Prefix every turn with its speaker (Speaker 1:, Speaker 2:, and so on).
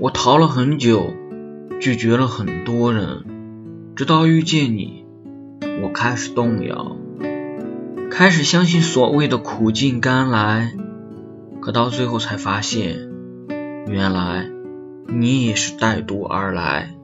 Speaker 1: 我逃了很久拒绝了很多人直到遇见你我开始动摇开始相信所谓的苦尽甘来可到最后才发现原来你也是带毒而来